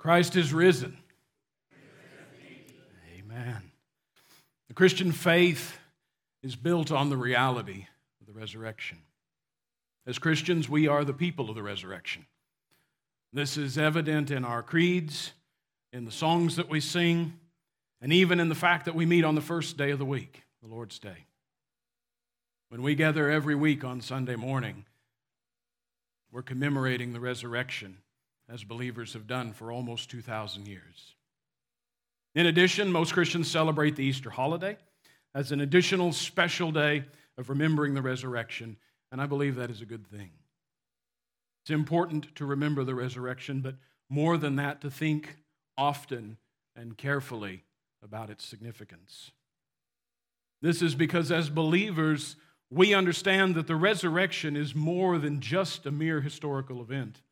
Christ is risen. Amen. The Christian faith is built on the reality of the resurrection. As Christians, we are the people of the resurrection. This is evident in our creeds, in the songs that we sing, and even in the fact that we meet on the first day of the week, the Lord's Day. When we gather every week on Sunday morning, we're commemorating the resurrection as believers have done for almost 2,000 years. In addition, most Christians celebrate the Easter holiday as an additional special day of remembering the resurrection, and I believe that is a good thing. It's important to remember the resurrection, but more than that, to think often and carefully about its significance. This is because as believers, we understand that the resurrection is more than just a mere historical event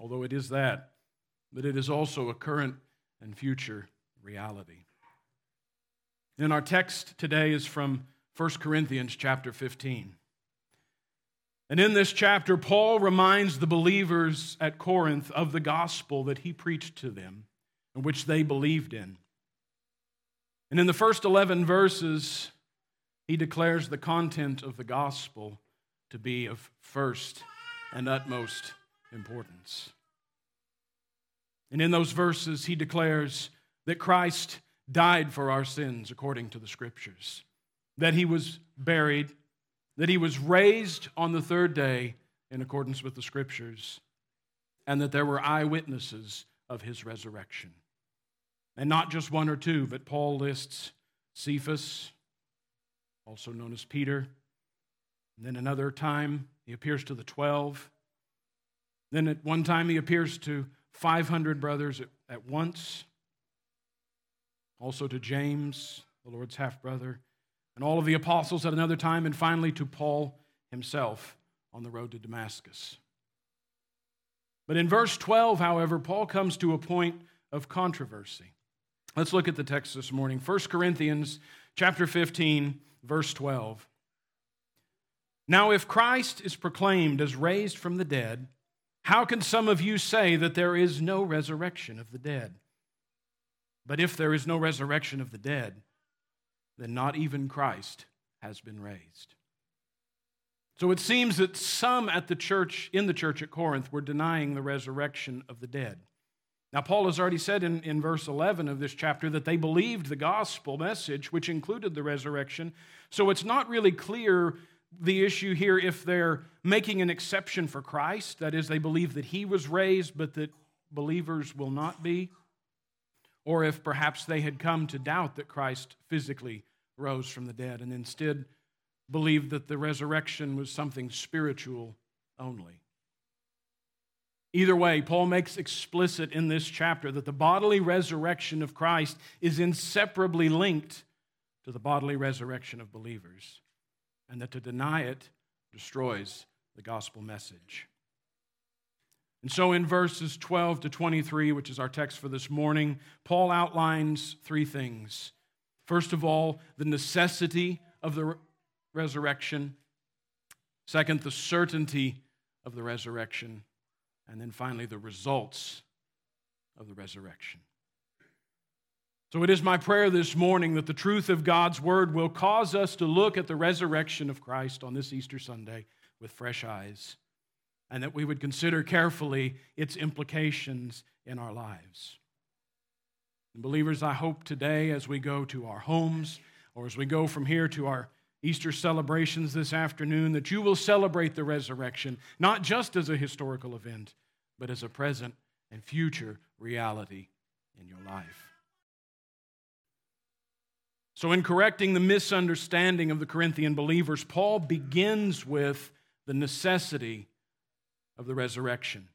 although it is that, but it is also a current and future reality. And our text today is from 1 Corinthians chapter 15. And in this chapter, Paul reminds the believers at Corinth of the gospel that he preached to them and which they believed in. And in the first 11 verses, he declares the content of the gospel to be of first and utmost importance. And in those verses, he declares that Christ died for our sins according to the scriptures, that he was buried, that he was raised on the third day in accordance with the scriptures, and that there were eyewitnesses of his resurrection. And not just one or two, but Paul lists Cephas, also known as Peter. And then another time, he appears to the 12. Then at one time, he appears to 500 brothers at, at once, also to James, the Lord's half brother, and all of the apostles at another time, and finally to Paul himself on the road to Damascus. But in verse 12, however, Paul comes to a point of controversy. Let's look at the text this morning. 1 Corinthians chapter 15, verse 12. Now, if Christ is proclaimed as raised from the dead, how can some of you say that there is no resurrection of the dead? But if there is no resurrection of the dead, then not even Christ has been raised. So it seems that some at the church, in the church at Corinth, were denying the resurrection of the dead. Now, Paul has already said in, in verse 11 of this chapter that they believed the gospel message, which included the resurrection. So it's not really clear the issue here if they're making an exception for Christ, that is, they believe that he was raised, but that believers will not be, or if perhaps they had come to doubt that Christ physically rose from the dead and instead believed that the resurrection was something spiritual only. Either way, Paul makes explicit in this chapter that the bodily resurrection of Christ is inseparably linked to the bodily resurrection of believers and that to deny it destroys the gospel message. And so in verses 12 to 23, which is our text for this morning, Paul outlines three things. First of all, the necessity of the resurrection. Second, the certainty of the resurrection. And then finally, the results of the resurrection. So it is my prayer this morning that the truth of God's word will cause us to look at the resurrection of Christ on this Easter Sunday with fresh eyes, and that we would consider carefully its implications in our lives. And believers, I hope today as we go to our homes or as we go from here to our Easter celebrations this afternoon, that you will celebrate the resurrection, not just as a historical event, but as a present and future reality in your life. So, in correcting the misunderstanding of the Corinthian believers, Paul begins with the necessity of the resurrection.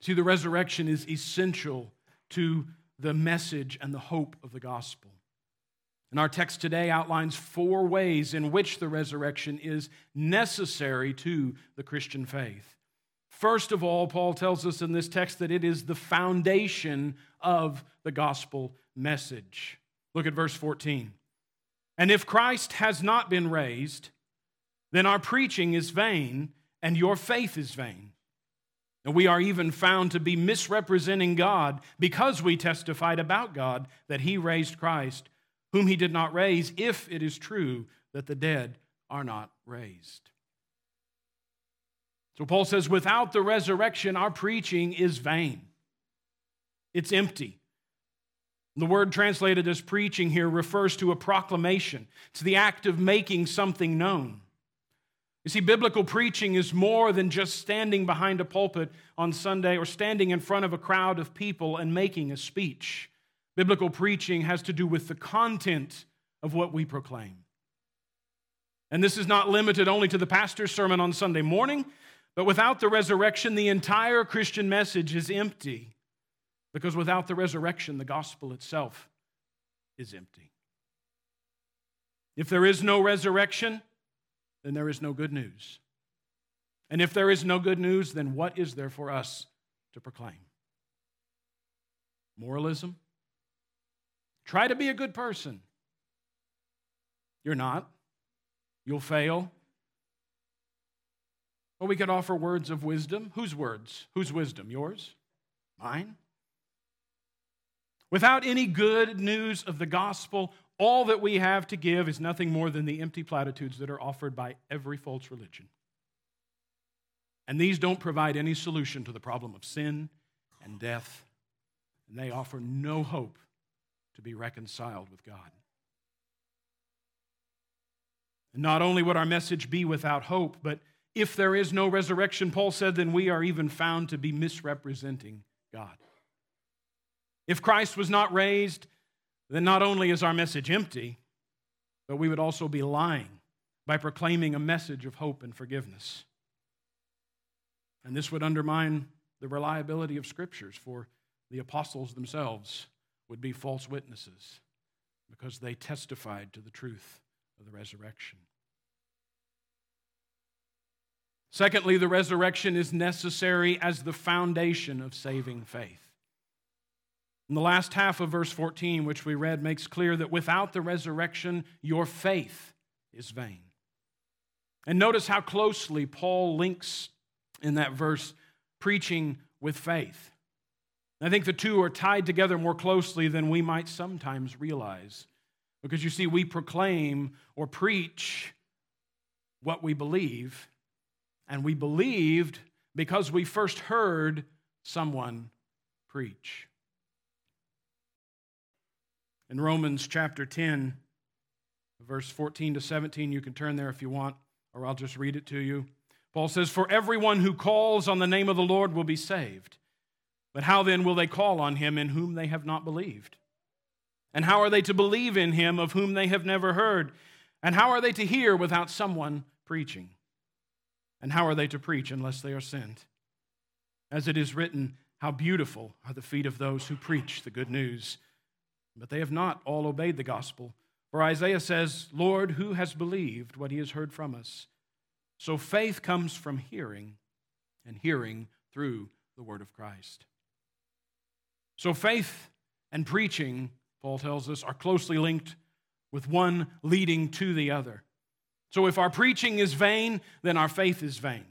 See, the resurrection is essential to the message and the hope of the gospel. And our text today outlines four ways in which the resurrection is necessary to the Christian faith. First of all, Paul tells us in this text that it is the foundation of the gospel message. Look at verse 14. And if Christ has not been raised, then our preaching is vain and your faith is vain. And we are even found to be misrepresenting God because we testified about God that He raised Christ, whom He did not raise, if it is true that the dead are not raised. So Paul says, without the resurrection, our preaching is vain, it's empty. The word translated as preaching here refers to a proclamation, to the act of making something known. You see, biblical preaching is more than just standing behind a pulpit on Sunday or standing in front of a crowd of people and making a speech. Biblical preaching has to do with the content of what we proclaim. And this is not limited only to the pastor's sermon on Sunday morning, but without the resurrection, the entire Christian message is empty. Because without the resurrection, the gospel itself is empty. If there is no resurrection, then there is no good news. And if there is no good news, then what is there for us to proclaim? Moralism? Try to be a good person. You're not. You'll fail. Or we could offer words of wisdom. Whose words? Whose wisdom? Yours? Mine? Without any good news of the gospel, all that we have to give is nothing more than the empty platitudes that are offered by every false religion. And these don't provide any solution to the problem of sin and death, and they offer no hope to be reconciled with God. And not only would our message be without hope, but if there is no resurrection, Paul said, then we are even found to be misrepresenting God. If Christ was not raised, then not only is our message empty, but we would also be lying by proclaiming a message of hope and forgiveness. And this would undermine the reliability of scriptures, for the apostles themselves would be false witnesses because they testified to the truth of the resurrection. Secondly, the resurrection is necessary as the foundation of saving faith. And the last half of verse 14, which we read, makes clear that without the resurrection, your faith is vain. And notice how closely Paul links in that verse preaching with faith. I think the two are tied together more closely than we might sometimes realize. Because you see, we proclaim or preach what we believe, and we believed because we first heard someone preach. In Romans chapter 10, verse 14 to 17, you can turn there if you want, or I'll just read it to you. Paul says, For everyone who calls on the name of the Lord will be saved. But how then will they call on him in whom they have not believed? And how are they to believe in him of whom they have never heard? And how are they to hear without someone preaching? And how are they to preach unless they are sent? As it is written, How beautiful are the feet of those who preach the good news but they have not all obeyed the gospel. For Isaiah says, Lord, who has believed what he has heard from us? So faith comes from hearing, and hearing through the word of Christ. So faith and preaching, Paul tells us, are closely linked with one leading to the other. So if our preaching is vain, then our faith is vain.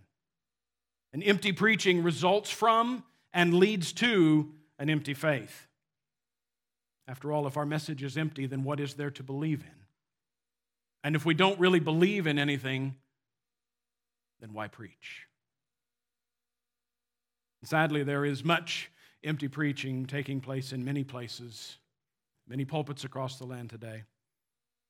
An empty preaching results from and leads to an empty faith. After all, if our message is empty, then what is there to believe in? And if we don't really believe in anything, then why preach? Sadly, there is much empty preaching taking place in many places, many pulpits across the land today.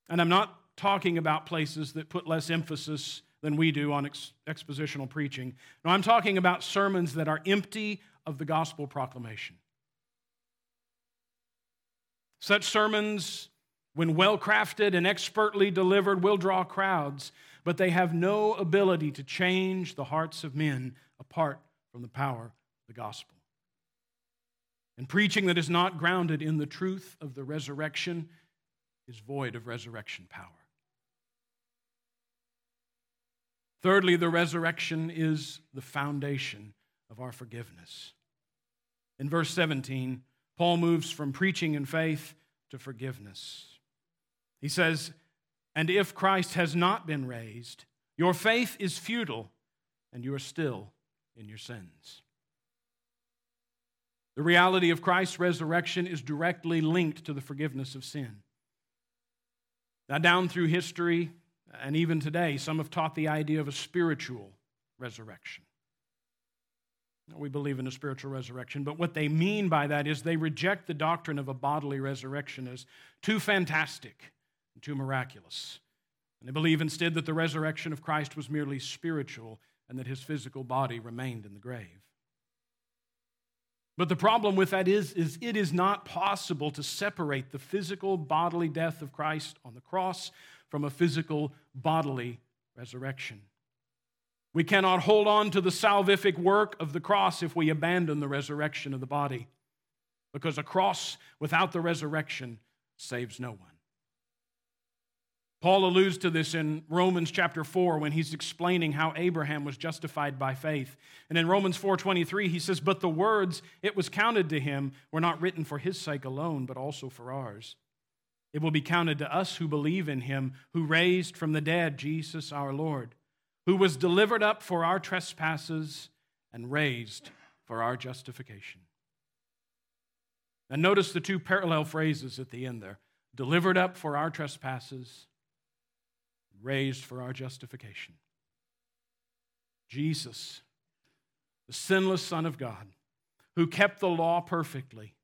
And I'm not talking about places that put less emphasis than we do on ex- expositional preaching. No, I'm talking about sermons that are empty of the gospel proclamation. Such sermons, when well crafted and expertly delivered, will draw crowds, but they have no ability to change the hearts of men apart from the power of the gospel. And preaching that is not grounded in the truth of the resurrection is void of resurrection power. Thirdly, the resurrection is the foundation of our forgiveness. In verse 17, Paul moves from preaching in faith to forgiveness. He says, And if Christ has not been raised, your faith is futile and you are still in your sins. The reality of Christ's resurrection is directly linked to the forgiveness of sin. Now, down through history and even today, some have taught the idea of a spiritual resurrection. We believe in a spiritual resurrection, but what they mean by that is they reject the doctrine of a bodily resurrection as too fantastic and too miraculous. And they believe instead that the resurrection of Christ was merely spiritual and that his physical body remained in the grave. But the problem with that is, is it is not possible to separate the physical bodily death of Christ on the cross from a physical bodily resurrection. We cannot hold on to the salvific work of the cross if we abandon the resurrection of the body, because a cross without the resurrection saves no one. Paul alludes to this in Romans chapter 4 when he's explaining how Abraham was justified by faith. And in Romans 4:23 he says, "But the words it was counted to him were not written for his sake alone, but also for ours. It will be counted to us who believe in him who raised from the dead Jesus our Lord, who was delivered up for our trespasses and raised for our justification." And notice the two parallel phrases at the end there. Delivered up for our trespasses raised for our justification. Jesus, the sinless Son of God, who kept the law perfectly,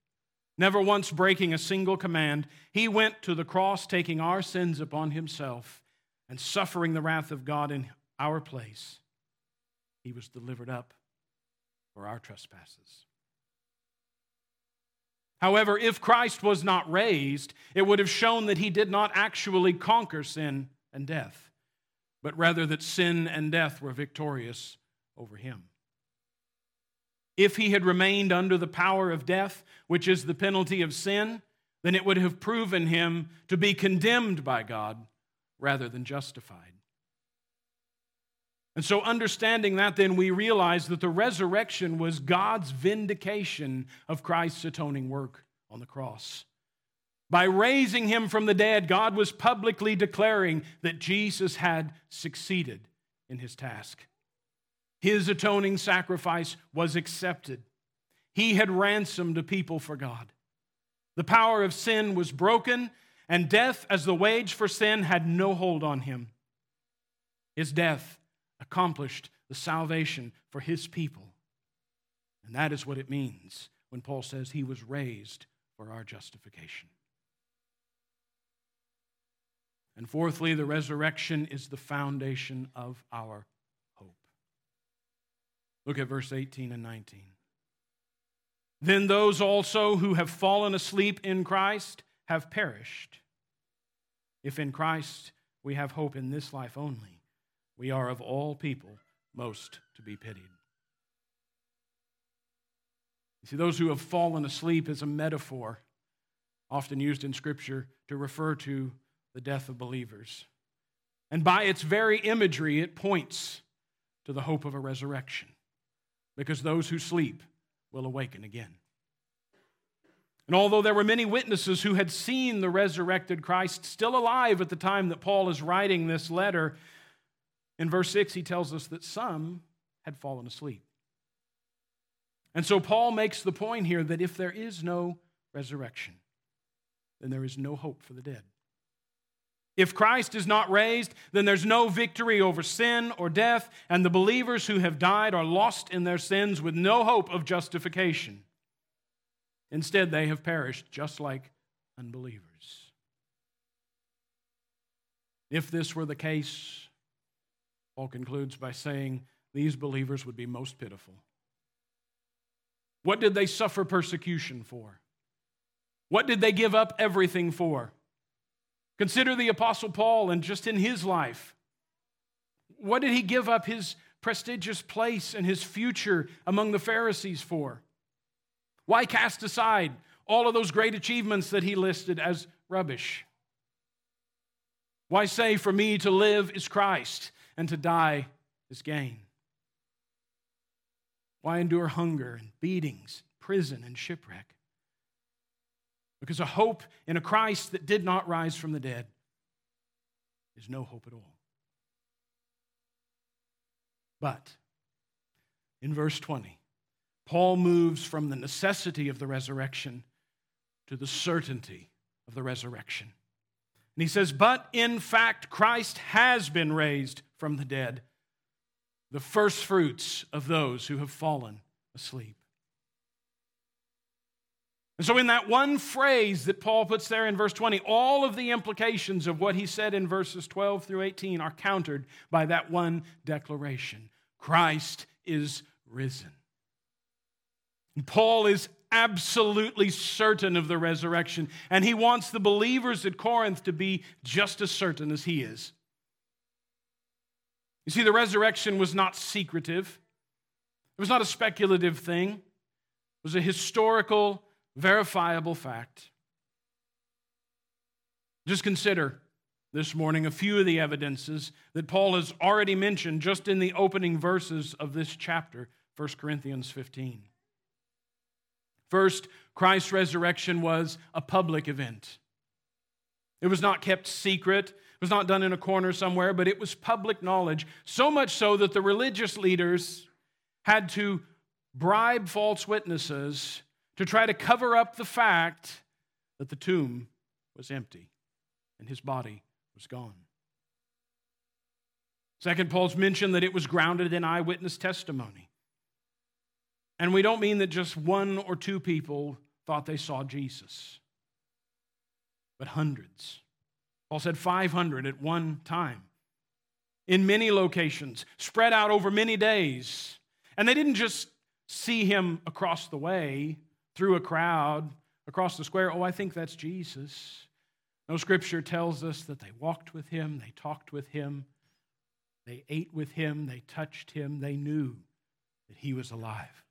never once breaking a single command, he went to the cross taking our sins upon himself and suffering the wrath of God in our place. He was delivered up for our trespasses. However, if Christ was not raised, it would have shown that he did not actually conquer sin and death, but rather that sin and death were victorious over him. If he had remained under the power of death, which is the penalty of sin, then it would have proven him to be condemned by God rather than justified. And so, understanding that, then we realize that the resurrection was God's vindication of Christ's atoning work on the cross. By raising him from the dead, God was publicly declaring that Jesus had succeeded in his task. His atoning sacrifice was accepted. He had ransomed a people for God. The power of sin was broken, and death, as the wage for sin, had no hold on him. His death accomplished the salvation for his people. And that is what it means when Paul says he was raised for our justification. And fourthly, the resurrection is the foundation of our hope. Look at verse 18 and 19. Then those also who have fallen asleep in Christ have perished. If in Christ we have hope in this life only, we are of all people most to be pitied. You see, those who have fallen asleep is a metaphor often used in Scripture to refer to the death of believers. And by its very imagery, it points to the hope of a resurrection, because those who sleep will awaken again. And although there were many witnesses who had seen the resurrected Christ still alive at the time that Paul is writing this letter, in verse 6 he tells us that some had fallen asleep. And so Paul makes the point here that if there is no resurrection, then there is no hope for the dead. If Christ is not raised, then there's no victory over sin or death, and the believers who have died are lost in their sins with no hope of justification. Instead, they have perished just like unbelievers. If this were the case, Paul concludes by saying these believers would be most pitiful. What did they suffer persecution for? What did they give up everything for? Consider the Apostle Paul and just in his life. What did he give up his prestigious place and his future among the Pharisees for? Why cast aside all of those great achievements that he listed as rubbish? Why say, For me to live is Christ and to die is gain? Why endure hunger and beatings, prison and shipwreck? Because a hope in a Christ that did not rise from the dead is no hope at all. But in verse 20, Paul moves from the necessity of the resurrection to the certainty of the resurrection. And he says, But in fact, Christ has been raised from the dead, the first fruits of those who have fallen asleep. And so, in that one phrase that Paul puts there in verse 20, all of the implications of what he said in verses 12 through 18 are countered by that one declaration Christ is risen. Paul is absolutely certain of the resurrection, and he wants the believers at Corinth to be just as certain as he is. You see, the resurrection was not secretive, it was not a speculative thing, it was a historical verifiable fact. Just consider this morning a few of the evidences that Paul has already mentioned just in the opening verses of this chapter, 1 Corinthians 15. First, Christ's resurrection was a public event. It was not kept secret, was not done in a corner somewhere, but it was public knowledge, so much so that the religious leaders had to bribe false witnesses to try to cover up the fact that the tomb was empty and his body was gone. Second, Paul's mentioned that it was grounded in eyewitness testimony. And we don't mean that just one or two people thought they saw Jesus, but hundreds. Paul said 500 at one time in many locations, spread out over many days. And they didn't just see him across the way, through a crowd across the square, oh, I think that's Jesus. No scripture tells us that they walked with him, they talked with him, they ate with him, they touched him, they knew that he was alive.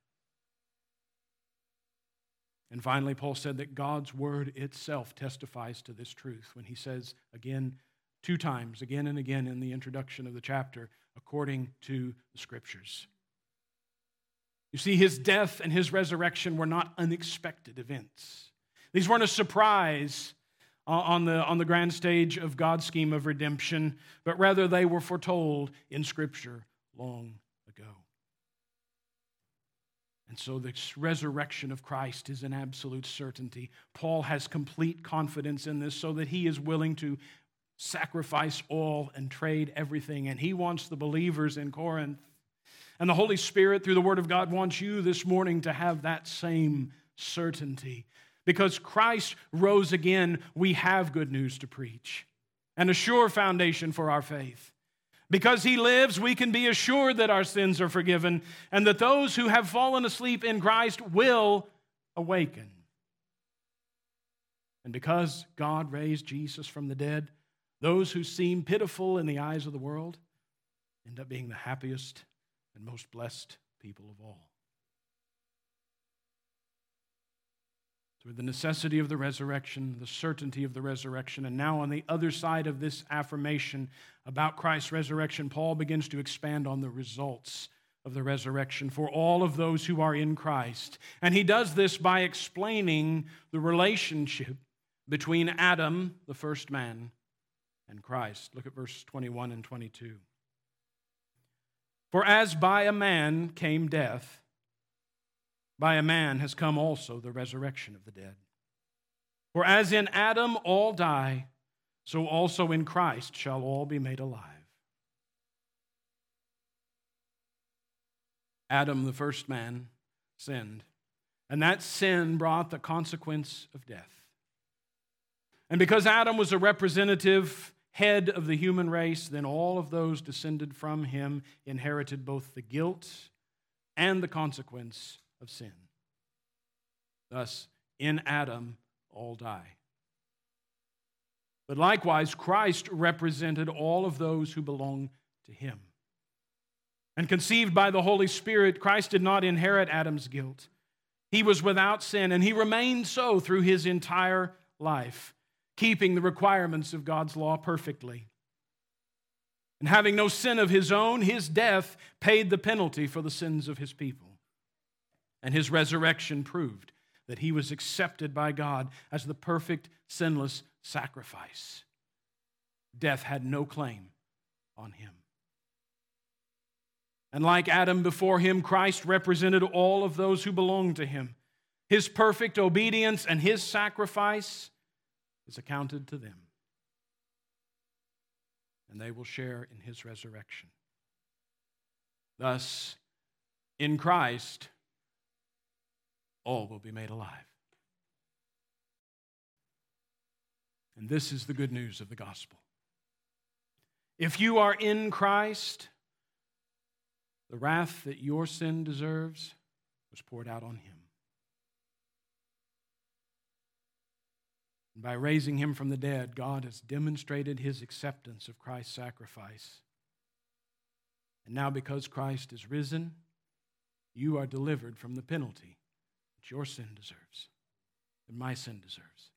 And finally, Paul said that God's word itself testifies to this truth when he says, again, two times, again and again in the introduction of the chapter, according to the scriptures. You see, his death and his resurrection were not unexpected events. These weren't a surprise on the, on the grand stage of God's scheme of redemption, but rather they were foretold in Scripture long. And so the resurrection of Christ is an absolute certainty. Paul has complete confidence in this so that he is willing to sacrifice all and trade everything. And he wants the believers in Corinth and the Holy Spirit, through the Word of God, wants you this morning to have that same certainty. Because Christ rose again, we have good news to preach and a sure foundation for our faith. Because he lives, we can be assured that our sins are forgiven and that those who have fallen asleep in Christ will awaken. And because God raised Jesus from the dead, those who seem pitiful in the eyes of the world end up being the happiest and most blessed people of all. Through the necessity of the resurrection, the certainty of the resurrection, and now on the other side of this affirmation about Christ's resurrection, Paul begins to expand on the results of the resurrection for all of those who are in Christ. And he does this by explaining the relationship between Adam, the first man, and Christ. Look at verse 21 and 22. For as by a man came death, by a man has come also the resurrection of the dead. For as in Adam all die, so also in Christ shall all be made alive. Adam, the first man, sinned, and that sin brought the consequence of death. And because Adam was a representative head of the human race, then all of those descended from him inherited both the guilt and the consequence of sin. Thus, in Adam, all die. But likewise, Christ represented all of those who belong to him. And conceived by the Holy Spirit, Christ did not inherit Adam's guilt. He was without sin, and he remained so through his entire life keeping the requirements of God's law perfectly. And having no sin of his own, his death paid the penalty for the sins of his people. And his resurrection proved that he was accepted by God as the perfect, sinless sacrifice. Death had no claim on him. And like Adam before him, Christ represented all of those who belong to him. His perfect obedience and his sacrifice is accounted to them. And they will share in his resurrection. Thus, in Christ, all will be made alive. And this is the good news of the gospel. If you are in Christ, the wrath that your sin deserves was poured out on him. And by raising him from the dead, God has demonstrated his acceptance of Christ's sacrifice. And now, because Christ is risen, you are delivered from the penalty that your sin deserves and my sin deserves.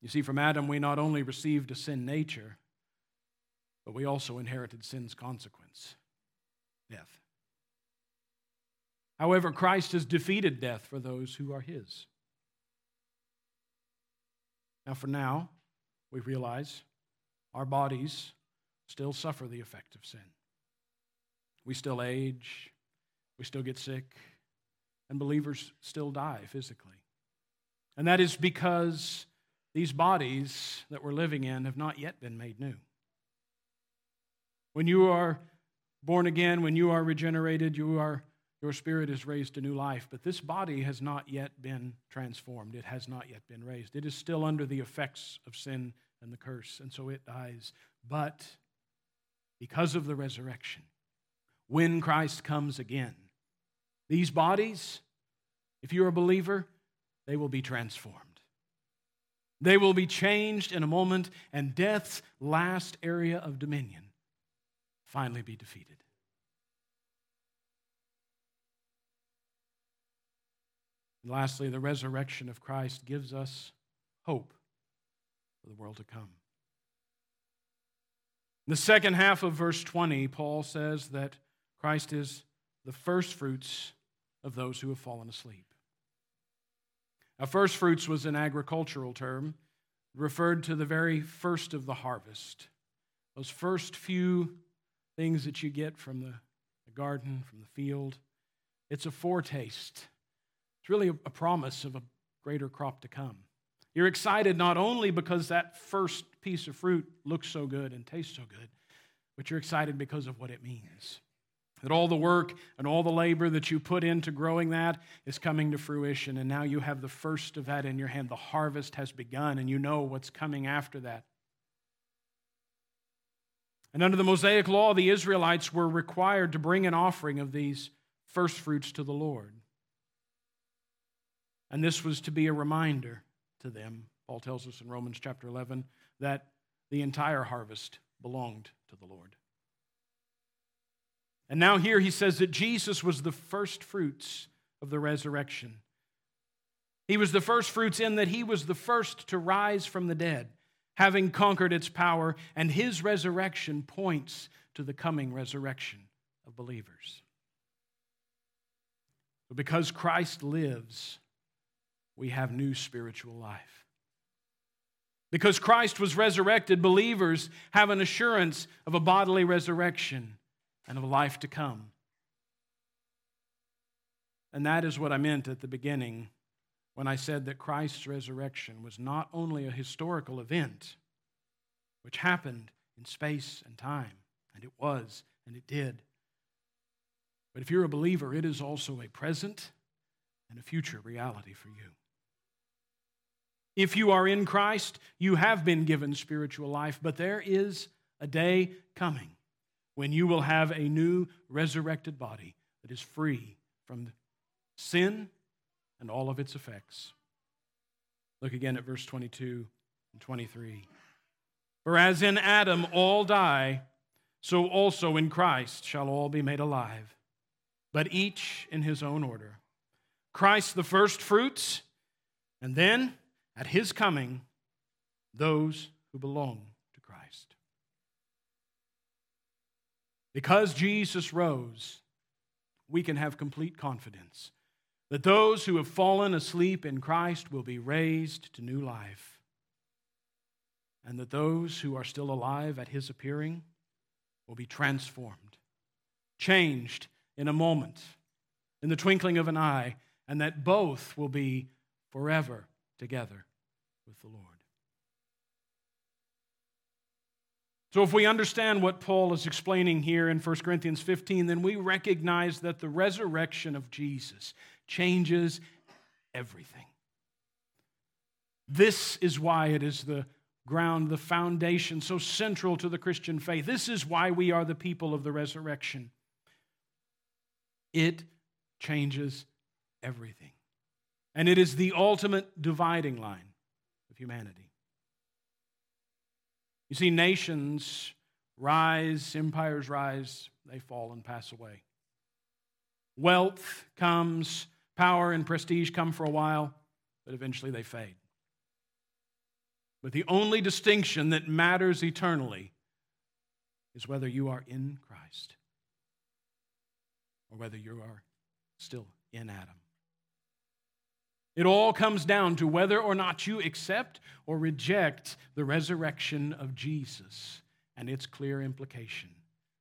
You see, from Adam, we not only received a sin nature, but we also inherited sin's consequence death. However, Christ has defeated death for those who are his. Now, for now, we realize our bodies still suffer the effect of sin. We still age, we still get sick, and believers still die physically. And that is because these bodies that we're living in have not yet been made new. When you are born again, when you are regenerated, you are, your spirit is raised to new life. But this body has not yet been transformed. It has not yet been raised. It is still under the effects of sin and the curse, and so it dies. But because of the resurrection, when Christ comes again, these bodies, if you're a believer, they will be transformed. They will be changed in a moment, and death's last area of dominion finally be defeated. And lastly, the resurrection of Christ gives us hope for the world to come. In the second half of verse 20, Paul says that Christ is the first fruits of those who have fallen asleep. Now, first fruits was an agricultural term, referred to the very first of the harvest. Those first few things that you get from the, the garden, from the field. It's a foretaste. It's really a, a promise of a greater crop to come. You're excited not only because that first piece of fruit looks so good and tastes so good, but you're excited because of what it means. That all the work and all the labor that you put into growing that is coming to fruition, and now you have the first of that in your hand. The harvest has begun, and you know what's coming after that. And under the Mosaic law, the Israelites were required to bring an offering of these first fruits to the Lord. And this was to be a reminder to them, Paul tells us in Romans chapter 11, that the entire harvest belonged to the Lord. And now here he says that Jesus was the first fruits of the resurrection. He was the first fruits in that he was the first to rise from the dead, having conquered its power, and his resurrection points to the coming resurrection of believers. But because Christ lives, we have new spiritual life. Because Christ was resurrected, believers have an assurance of a bodily resurrection and of a life to come. And that is what I meant at the beginning when I said that Christ's resurrection was not only a historical event, which happened in space and time, and it was, and it did. But if you're a believer, it is also a present and a future reality for you. If you are in Christ, you have been given spiritual life, but there is a day coming when you will have a new resurrected body that is free from sin and all of its effects. Look again at verse 22 and 23. For as in Adam all die, so also in Christ shall all be made alive, but each in his own order. Christ the first fruits, and then at his coming, those who belong Because Jesus rose, we can have complete confidence that those who have fallen asleep in Christ will be raised to new life, and that those who are still alive at his appearing will be transformed, changed in a moment, in the twinkling of an eye, and that both will be forever together with the Lord. So, if we understand what Paul is explaining here in 1 Corinthians 15, then we recognize that the resurrection of Jesus changes everything. This is why it is the ground, the foundation, so central to the Christian faith. This is why we are the people of the resurrection. It changes everything. And it is the ultimate dividing line of humanity. You see, nations rise, empires rise, they fall and pass away. Wealth comes, power and prestige come for a while, but eventually they fade. But the only distinction that matters eternally is whether you are in Christ or whether you are still in Adam. It all comes down to whether or not you accept or reject the resurrection of Jesus and its clear implication.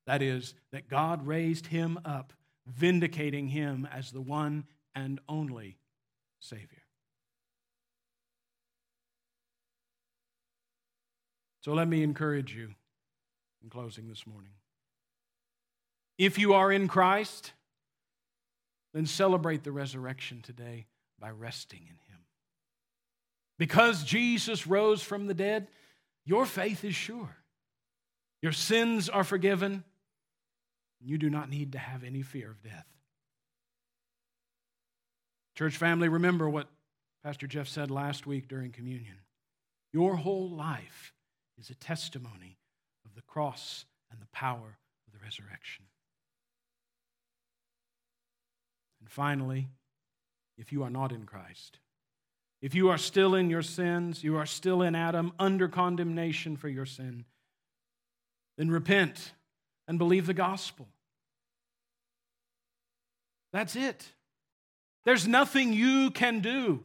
That is, that God raised him up, vindicating him as the one and only Savior. So let me encourage you in closing this morning. If you are in Christ, then celebrate the resurrection today by resting in Him. Because Jesus rose from the dead, your faith is sure. Your sins are forgiven. You do not need to have any fear of death. Church family, remember what Pastor Jeff said last week during communion. Your whole life is a testimony of the cross and the power of the resurrection. And finally, if you are not in Christ, if you are still in your sins, you are still in Adam under condemnation for your sin, then repent and believe the gospel. That's it. There's nothing you can do.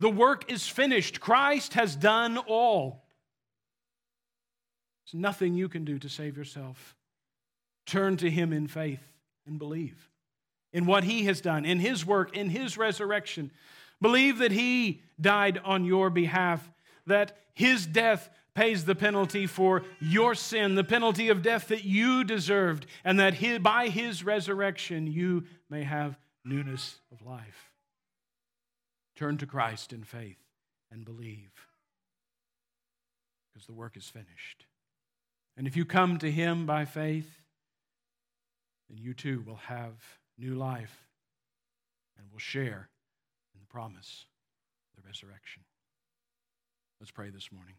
The work is finished. Christ has done all. There's nothing you can do to save yourself. Turn to Him in faith and believe in what He has done, in His work, in His resurrection. Believe that He died on your behalf, that His death pays the penalty for your sin, the penalty of death that you deserved, and that by His resurrection you may have newness of life. Turn to Christ in faith and believe, because the work is finished. And if you come to Him by faith, then you too will have new life and will share in the promise of the resurrection. Let's pray this morning.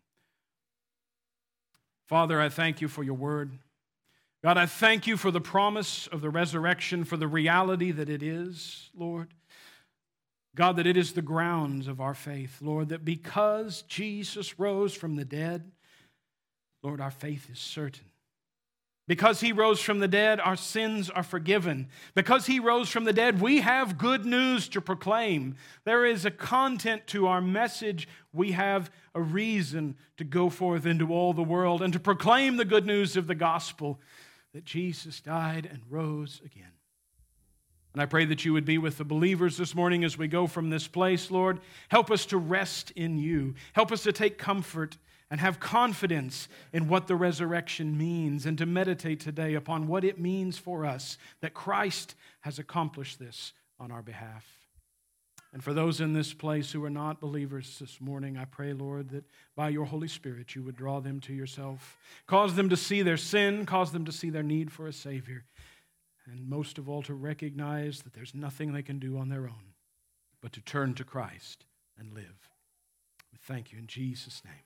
Father, I thank you for your word. God, I thank you for the promise of the resurrection, for the reality that it is, Lord. God, that it is the grounds of our faith, Lord, that because Jesus rose from the dead, Lord, our faith is certain. Because he rose from the dead, our sins are forgiven. Because he rose from the dead, we have good news to proclaim. There is a content to our message. We have a reason to go forth into all the world and to proclaim the good news of the gospel that Jesus died and rose again. And I pray that you would be with the believers this morning as we go from this place, Lord. Help us to rest in you. Help us to take comfort and have confidence in what the resurrection means and to meditate today upon what it means for us that Christ has accomplished this on our behalf. And for those in this place who are not believers this morning, I pray, Lord, that by your Holy Spirit you would draw them to yourself, cause them to see their sin, cause them to see their need for a Savior, and most of all to recognize that there's nothing they can do on their own but to turn to Christ and live. We thank you in Jesus' name.